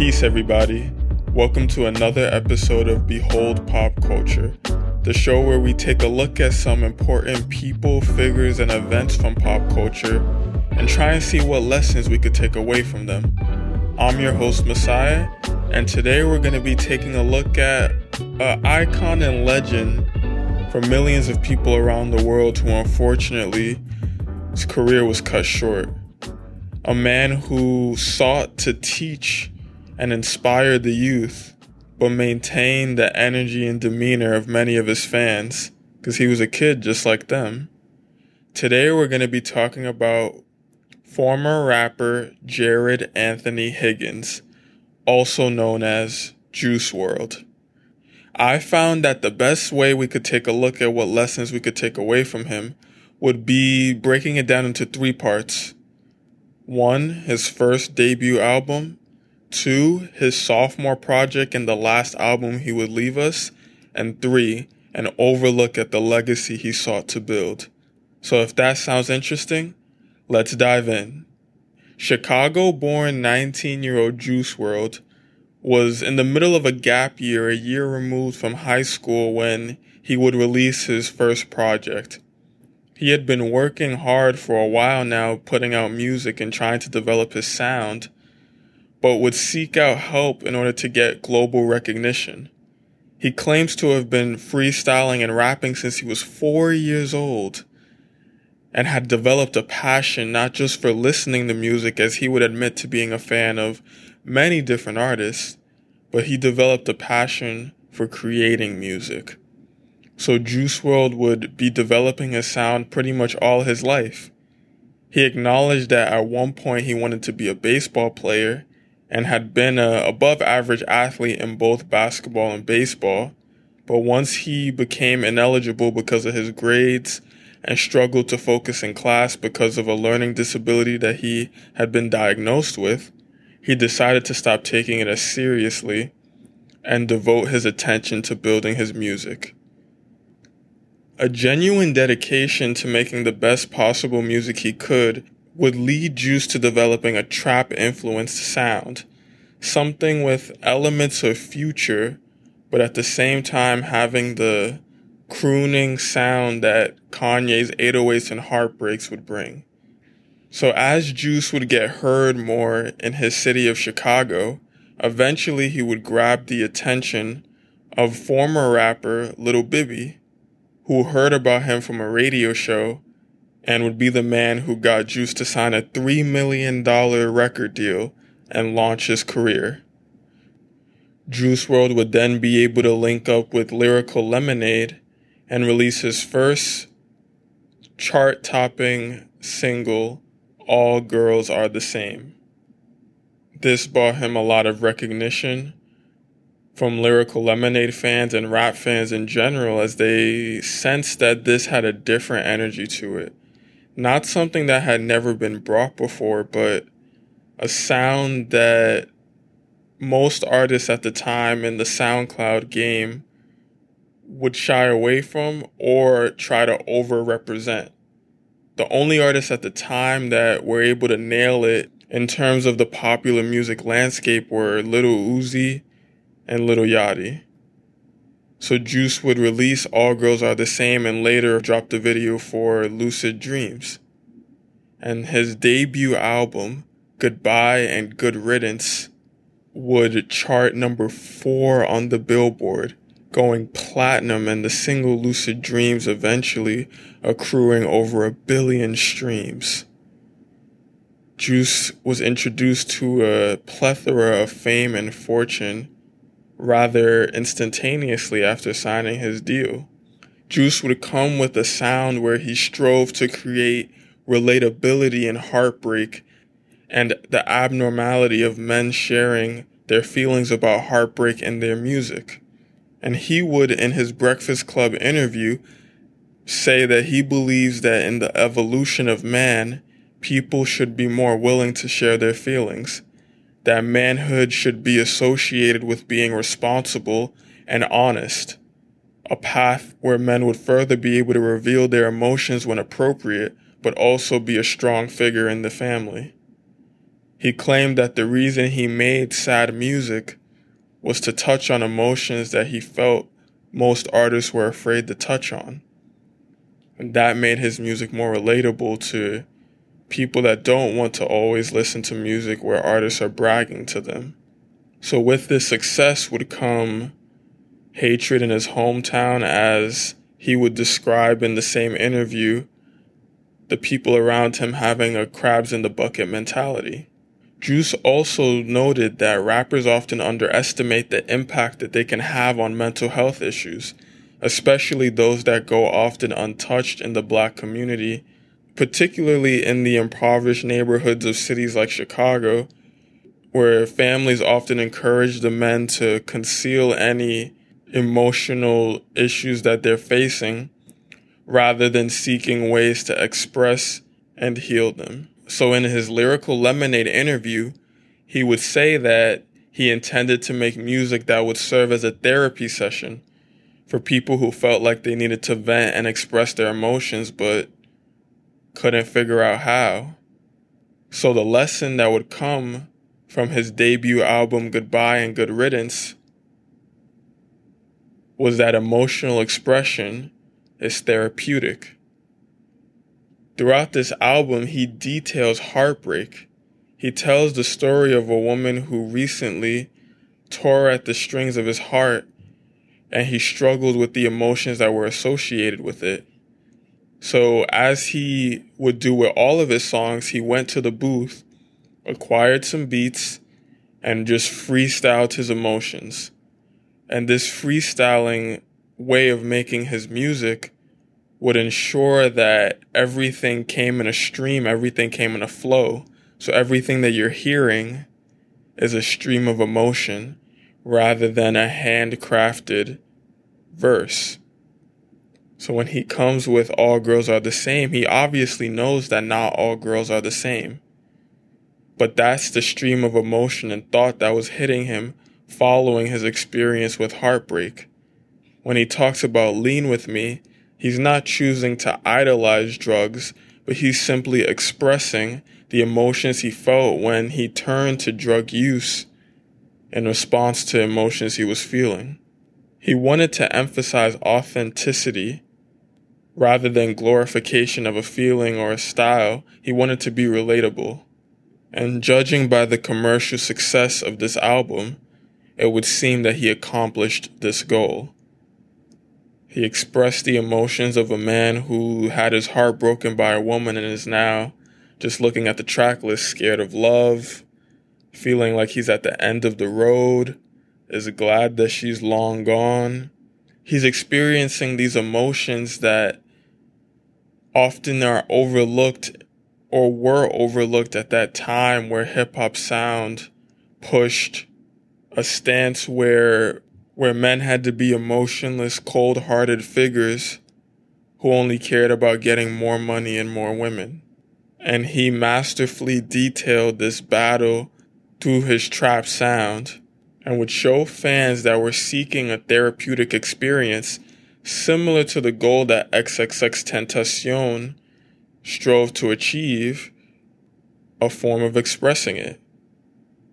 Peace, everybody. Welcome to another episode of Behold Pop Culture, the show where we take a look at some important people, figures, and events from pop culture and try and see what lessons we could take away from them. I'm your host, Messiah, and today we're going to be taking a look at an icon and legend for millions of people around the world who unfortunately his career was cut short. A man who sought to teach and inspired the youth, but maintained the energy and demeanor of many of his fans, because he was a kid just like them. Today we're going to be talking about former rapper Jared Anthony Higgins, also known as Juice WRLD. I found that the best way we could take a look at what lessons we could take away from him would be breaking it down into three parts. One, his first debut album. Two, his sophomore project and the last album he would leave us. And three, an overlook at the legacy he sought to build. So if that sounds interesting, let's dive in. Chicago born 19 year old Juice WRLD was in the middle of a gap year, a year removed from high school when he would release his first project. He had been working hard for a while now, putting out music and trying to develop his sound, but would seek out help in order to get global recognition. He claims to have been freestyling and rapping since he was four years old and had developed a passion not just for listening to music, as he would admit to being a fan of many different artists, but he developed a passion for creating music. So Juice WRLD would be developing his sound pretty much all his life. He acknowledged that at one point he wanted to be a baseball player and had been a above average athlete in both basketball and baseball. But once he became ineligible because of his grades and struggled to focus in class because of a learning disability that he had been diagnosed with, he decided to stop taking it as seriously and devote his attention to building his music. A genuine dedication to making the best possible music he could would lead Juice to developing a trap influenced sound, something with elements of future, but at the same time having the crooning sound that Kanye's 808s and Heartbreaks would bring. So as Juice would get heard more in his city of Chicago, eventually he would grab the attention of former rapper Lil Bibby, who heard about him from a radio show and would be the man who got Juice to sign a $3 million record deal and launch his career. Juice WRLD would then be able to link up with Lyrical Lemonade and release his first chart topping single, All Girls Are the Same. This brought him a lot of recognition from Lyrical Lemonade fans and rap fans in general as they sensed that this had a different energy to it. Not something that had never been brought before, but a sound that most artists at the time in the SoundCloud game would shy away from or try to over represent. The only artists at the time that were able to nail it in terms of the popular music landscape were Lil Uzi and Lil Yachty. So Juice would release All Girls Are the Same and later drop the video for Lucid Dreams. And his debut album, Goodbye and Good Riddance, would chart number four on the Billboard going platinum and the single Lucid Dreams eventually accruing over a billion streams. Juice was introduced to a plethora of fame and fortune rather instantaneously after signing his deal. Juice would come with a sound where he strove to create relatability and heartbreak and the abnormality of men sharing their feelings about heartbreak in their music. And he would, in his Breakfast Club interview, say that he believes that in the evolution of man, people should be more willing to share their feelings, that manhood should be associated with being responsible and honest, a path where men would further be able to reveal their emotions when appropriate, but also be a strong figure in the family. He claimed that the reason he made sad music was to touch on emotions that he felt most artists were afraid to touch on. And that made his music more relatable to people that don't want to always listen to music where artists are bragging to them. So with this success would come hatred in his hometown as he would describe in the same interview the people around him having a crabs in the bucket mentality. Juice also noted that rappers often underestimate the impact that they can have on mental health issues, especially those that go often untouched in the black community, particularly in the impoverished neighborhoods of cities like Chicago, where families often encourage the men to conceal any emotional issues that they're facing rather than seeking ways to express and heal them. So in his lyrical lemonade interview, he would say that he intended to make music that would serve as a therapy session for people who felt like they needed to vent and express their emotions but couldn't figure out how. So the lesson that would come from his debut album Goodbye and Good Riddance was that emotional expression is therapeutic. Throughout this album, he details heartbreak. He tells the story of a woman who recently tore at the strings of his heart and he struggled with the emotions that were associated with it. So, as he would do with all of his songs, he went to the booth, acquired some beats, and just freestyled his emotions. And this freestyling way of making his music would ensure that everything came in a stream, everything came in a flow. So everything that you're hearing is a stream of emotion rather than a handcrafted verse. So when he comes with all girls are the same, he obviously knows that not all girls are the same. But that's the stream of emotion and thought that was hitting him following his experience with heartbreak when he talks about lean with me, he's not choosing to idolize drugs, but he's simply expressing the emotions he felt when he turned to drug use in response to emotions he was feeling. He wanted to emphasize authenticity rather than glorification of a feeling or a style. He wanted to be relatable. And judging by the commercial success of this album, it would seem that he accomplished this goal. He expressed the emotions of a man who had his heart broken by a woman and is now just looking at the track list, scared of love, feeling like he's at the end of the road, is glad that she's long gone. He's experiencing these emotions that often are overlooked or were overlooked at that time where hip hop sound pushed a stance where where men had to be emotionless, cold hearted figures who only cared about getting more money and more women. And he masterfully detailed this battle through his trap sound and would show fans that were seeking a therapeutic experience similar to the goal that XXXTentacion strove to achieve, a form of expressing it.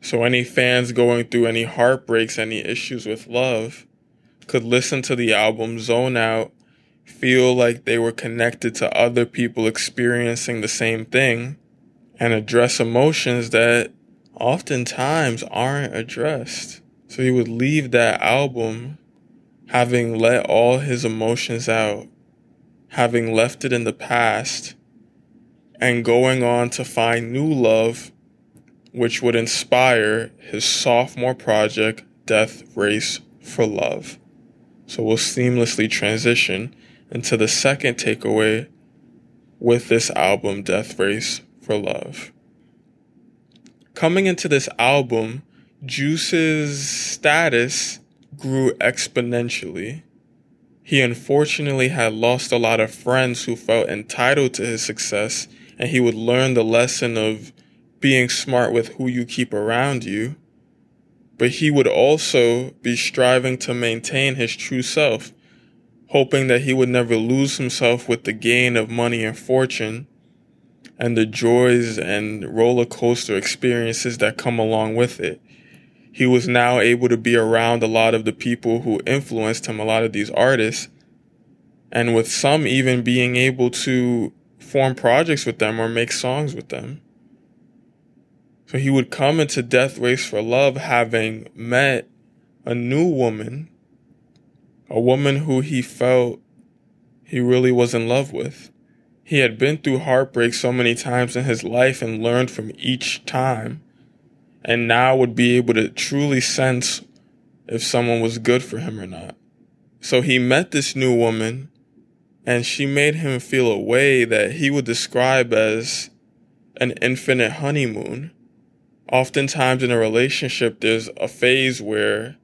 So any fans going through any heartbreaks, any issues with love could listen to the album, zone out, feel like they were connected to other people experiencing the same thing, and address emotions that oftentimes aren't addressed. So he would leave that album having let all his emotions out, having left it in the past, and going on to find new love which would inspire his sophomore project, Death Race for Love. So we'll seamlessly transition into the second takeaway with this album, Death Race for Love. Coming into this album, Juice's status grew exponentially. He unfortunately had lost a lot of friends who felt entitled to his success, and he would learn the lesson of being smart with who you keep around you, but he would also be striving to maintain his true self, hoping that he would never lose himself with the gain of money and fortune, and the joys and roller coaster experiences that come along with it. He was now able to be around a lot of the people who influenced him, a lot of these artists, and with some even being able to form projects with them or make songs with them. So he would come into Death Race for Love having met a new woman, a woman who he felt he really was in love with. He had been through heartbreak so many times in his life and learned from each time, and now would be able to truly sense if someone was good for him or not. So he met this new woman and she made him feel a way that he would describe as an infinite honeymoon. Oftentimes in a relationship, there's a phase where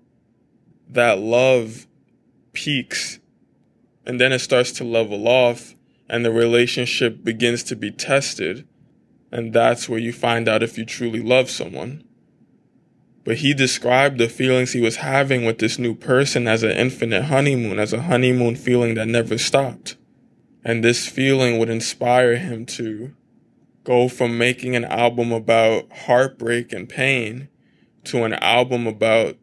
that love peaks and then it starts to level off and the relationship begins to be tested. And that's where you find out if you truly love someone. But he described the feelings he was having with this new person as an infinite honeymoon, as a honeymoon feeling that never stopped. And this feeling would inspire him to go from making an album about heartbreak and pain to an album about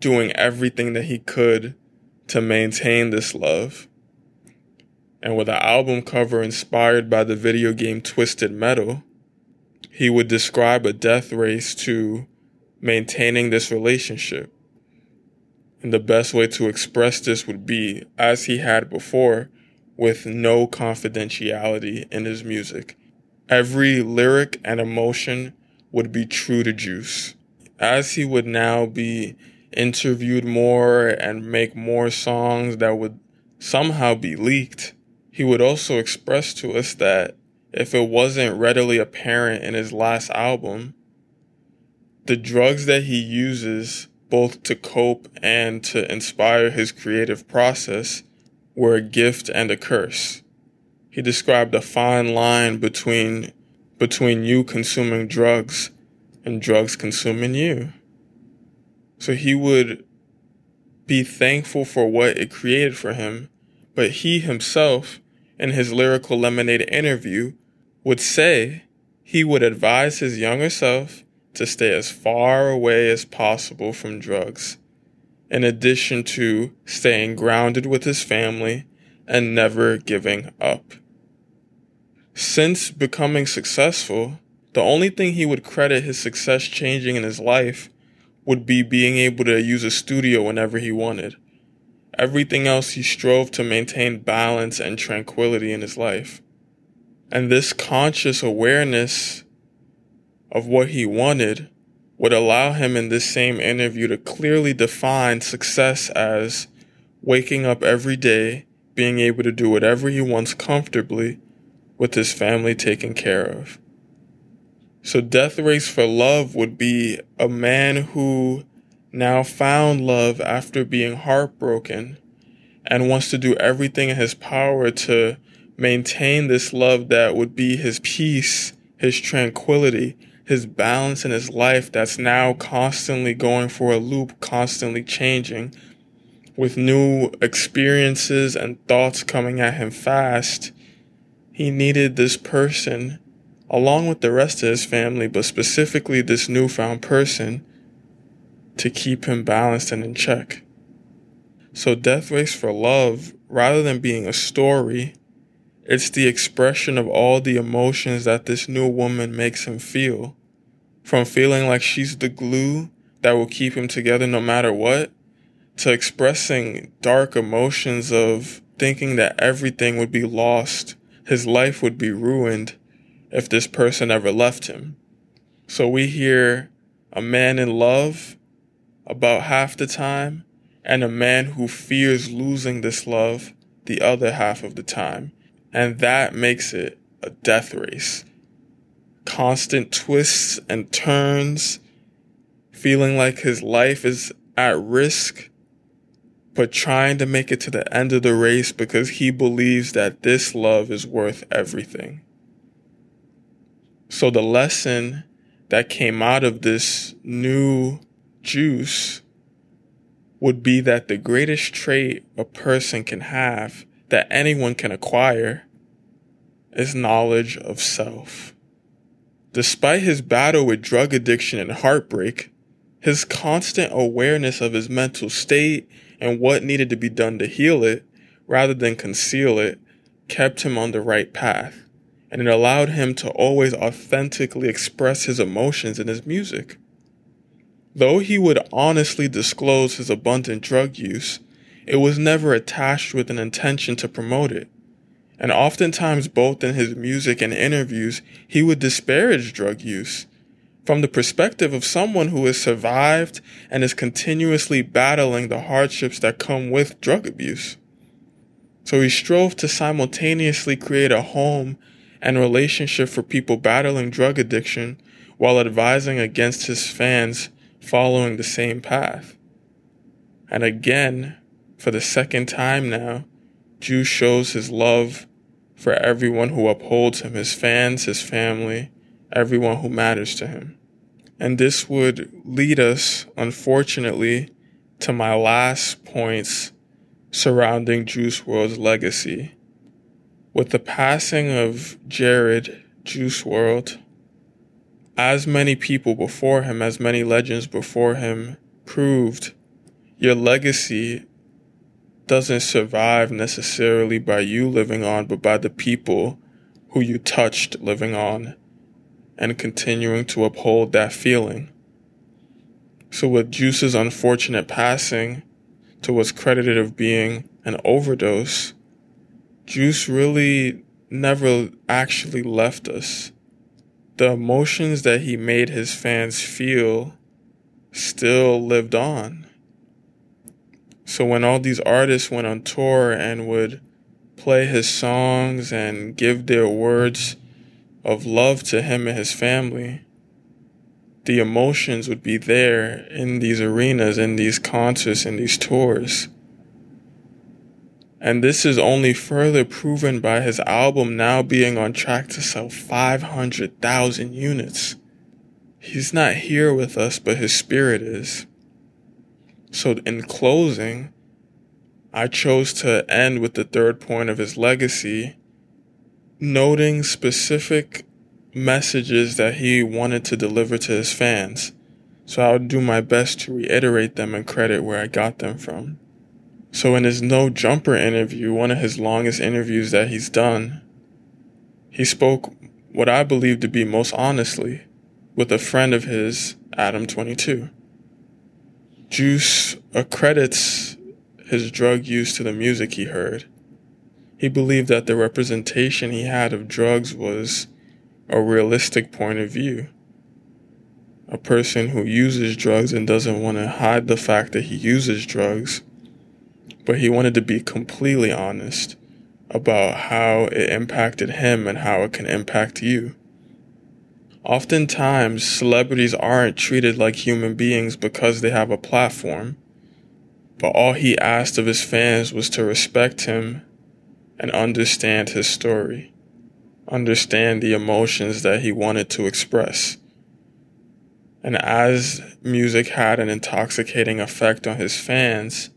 doing everything that he could to maintain this love. And with an album cover inspired by the video game Twisted Metal, he would describe a death race to maintaining this relationship. And the best way to express this would be, as he had before, with no confidentiality in his music. Every lyric and emotion would be true to Juice. As he would now be interviewed more and make more songs that would somehow be leaked, he would also express to us that if it wasn't readily apparent in his last album, the drugs that he uses both to cope and to inspire his creative process were a gift and a curse. He described a fine line between between you consuming drugs and drugs consuming you. So he would be thankful for what it created for him, but he himself, in his lyrical lemonade interview, would say he would advise his younger self to stay as far away as possible from drugs, in addition to staying grounded with his family and never giving up. Since becoming successful, the only thing he would credit his success changing in his life would be being able to use a studio whenever he wanted. Everything else he strove to maintain balance and tranquility in his life. And this conscious awareness of what he wanted would allow him in this same interview to clearly define success as waking up every day, being able to do whatever he wants comfortably with his family taken care of. So Death Race for Love would be a man who now found love after being heartbroken and wants to do everything in his power to maintain this love that would be his peace, his tranquility, his balance in his life that's now constantly going for a loop, constantly changing with new experiences and thoughts coming at him fast. He needed this person along with the rest of his family, but specifically this newfound person to keep him balanced and in check. So Death Race for Love, rather than being a story, it's the expression of all the emotions that this new woman makes him feel. From feeling like she's the glue that will keep him together no matter what, to expressing dark emotions of thinking that everything would be lost, his life would be ruined if this person ever left him. So we hear a man in love about half the time and a man who fears losing this love the other half of the time. And that makes it a death race. Constant twists and turns, feeling like his life is at risk, but trying to make it to the end of the race because he believes that this love is worth everything. So the lesson that came out of this new juice would be that the greatest trait a person can have that anyone can acquire is knowledge of self. Despite his battle with drug addiction and heartbreak, his constant awareness of his mental state and what needed to be done to heal it, rather than conceal it, kept him on the right path. And it allowed him to always authentically express his emotions in his music. Though he would honestly disclose his abundant drug use, it was never attached with an intention to promote it. And oftentimes, both in his music and interviews, he would disparage drug use from the perspective of someone who has survived and is continuously battling the hardships that come with drug abuse. So he strove to simultaneously create a home and relationship for people battling drug addiction while advising against his fans following the same path. And again, for the second time now, Juice shows his love for everyone who upholds him, his fans, his family, everyone who matters to him. And this would lead us, unfortunately, to my last points surrounding Juice WRLD's legacy. With the passing of Jared Juice WRLD, as many people before him, as many legends before him proved, your legacy doesn't survive necessarily by you living on, but by the people who you touched living on and continuing to uphold that feeling. So, with Juice's unfortunate passing to what's credited of being an overdose, Juice really never actually left us. The emotions that he made his fans feel still lived on. So when all these artists went on tour and would play his songs and give their words of love to him and his family, the emotions would be there in these arenas, in these concerts, in these tours. And this is only further proven by his album now being on track to sell 500,000 units. He's not here with us, but his spirit is. So, in closing, I chose to end with the third point of his legacy, noting specific messages that he wanted to deliver to his fans. So I would do my best to reiterate them and credit where I got them from. So in his No Jumper interview, one of his longest interviews that he's done, he spoke what I believe to be most honestly with a friend of his, Adam 22. Juice accredits his drug use to the music he heard. He believed that the representation he had of drugs was a realistic point of view. A person who uses drugs and doesn't want to hide the fact that he uses drugs, but he wanted to be completely honest about how it impacted him and how it can impact you. Oftentimes, celebrities aren't treated like human beings because they have a platform. But all he asked of his fans was to respect him and understand his story, understand the emotions that he wanted to express. And as music had an intoxicating effect on his fans,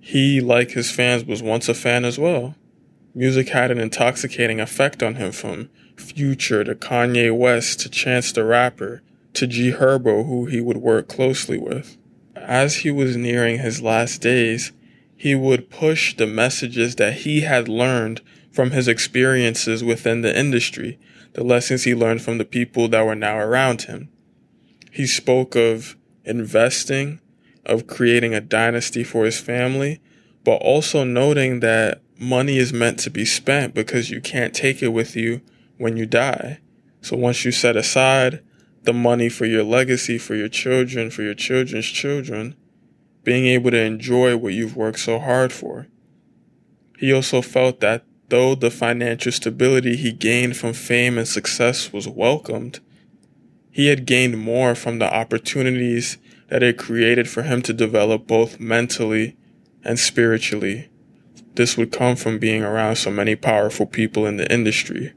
he, like his fans, was once a fan as well. Music had an intoxicating effect on him from Future to Kanye West to Chance the Rapper to G Herbo, who he would work closely with. As he was nearing his last days, he would push the messages that he had learned from his experiences within the industry, the lessons he learned from the people that were now around him. He spoke of investing, of creating a dynasty for his family, but also noting that money is meant to be spent because you can't take it with you when you die. So once you set aside the money for your legacy, for your children, for your children's children, being able to enjoy what you've worked so hard for. He also felt that though the financial stability he gained from fame and success was welcomed, he had gained more from the opportunities that it created for him to develop both mentally and spiritually. This would come from being around so many powerful people in the industry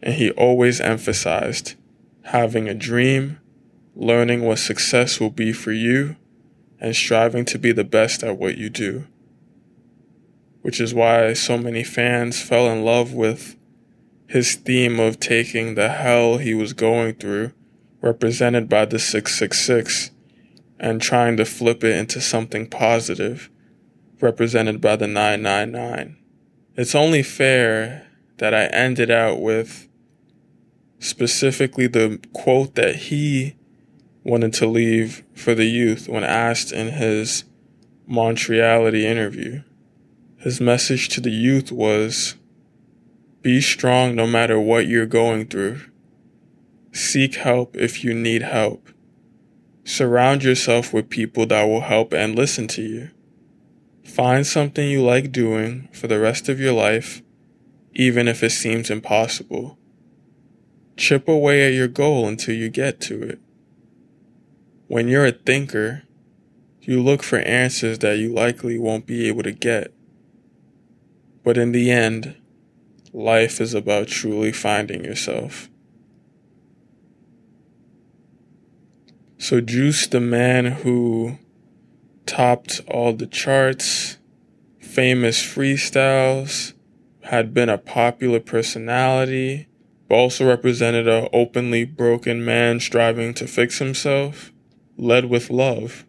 and he always emphasized having a dream, learning what success will be for you, and striving to be the best at what you do. Which is why so many fans fell in love with his theme of taking the hell he was going through, represented by the 666, and trying to flip it into something positive, represented by the 999. It's only fair that I ended out with specifically the quote that he wanted to leave for the youth when asked in his Montreality interview. His message to the youth was be strong no matter what you're going through. Seek help if you need help. Surround yourself with people that will help and listen to you. Find something you like doing for the rest of your life, even if it seems impossible. Chip away at your goal until you get to it. When you're a thinker, you look for answers that you likely won't be able to get. But in the end, life is about truly finding yourself. So, Juice, the man who topped all the charts, famous freestyles, had been a popular personality, but also represented a openly broken man striving to fix himself, led with love.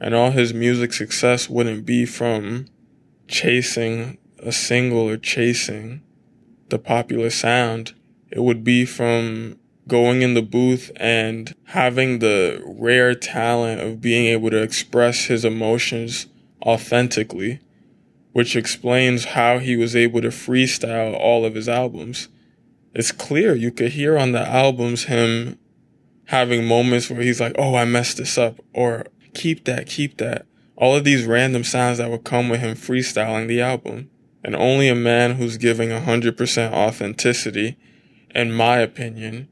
And all his music success wouldn't be from chasing a single or chasing the popular sound. It would be from going in the booth and having the rare talent of being able to express his emotions authentically, which explains how he was able to freestyle all of his albums. It's clear you could hear on the albums him having moments where he's like, Oh, I messed this up or keep that, keep that all of these random sounds that would come with him freestyling the album. And only a man who's giving 100% authenticity, in my opinion,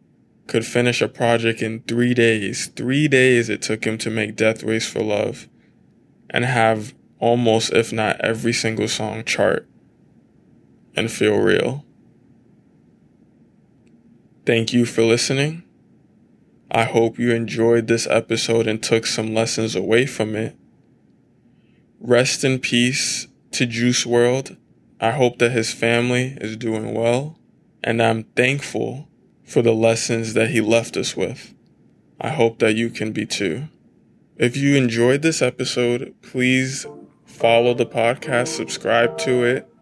could finish a project in three days. Three days it took him to make Death Race for Love and have almost, if not every single song chart and feel real. Thank you for listening. I hope you enjoyed this episode and took some lessons away from it. Rest in peace to Juice WRLD. I hope that his family is doing well, and I'm thankful for the lessons that he left us with. I hope that you can be too. If you enjoyed this episode, please follow the podcast, subscribe to it,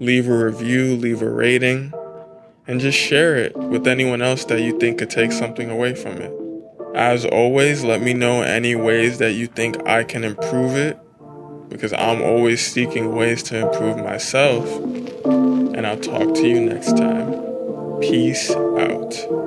leave a review, leave a rating, and just share it with anyone else that you think could take something away from it. As always, let me know any ways that you think I can improve it because I'm always seeking ways to improve myself. And I'll talk to you next time. Peace out.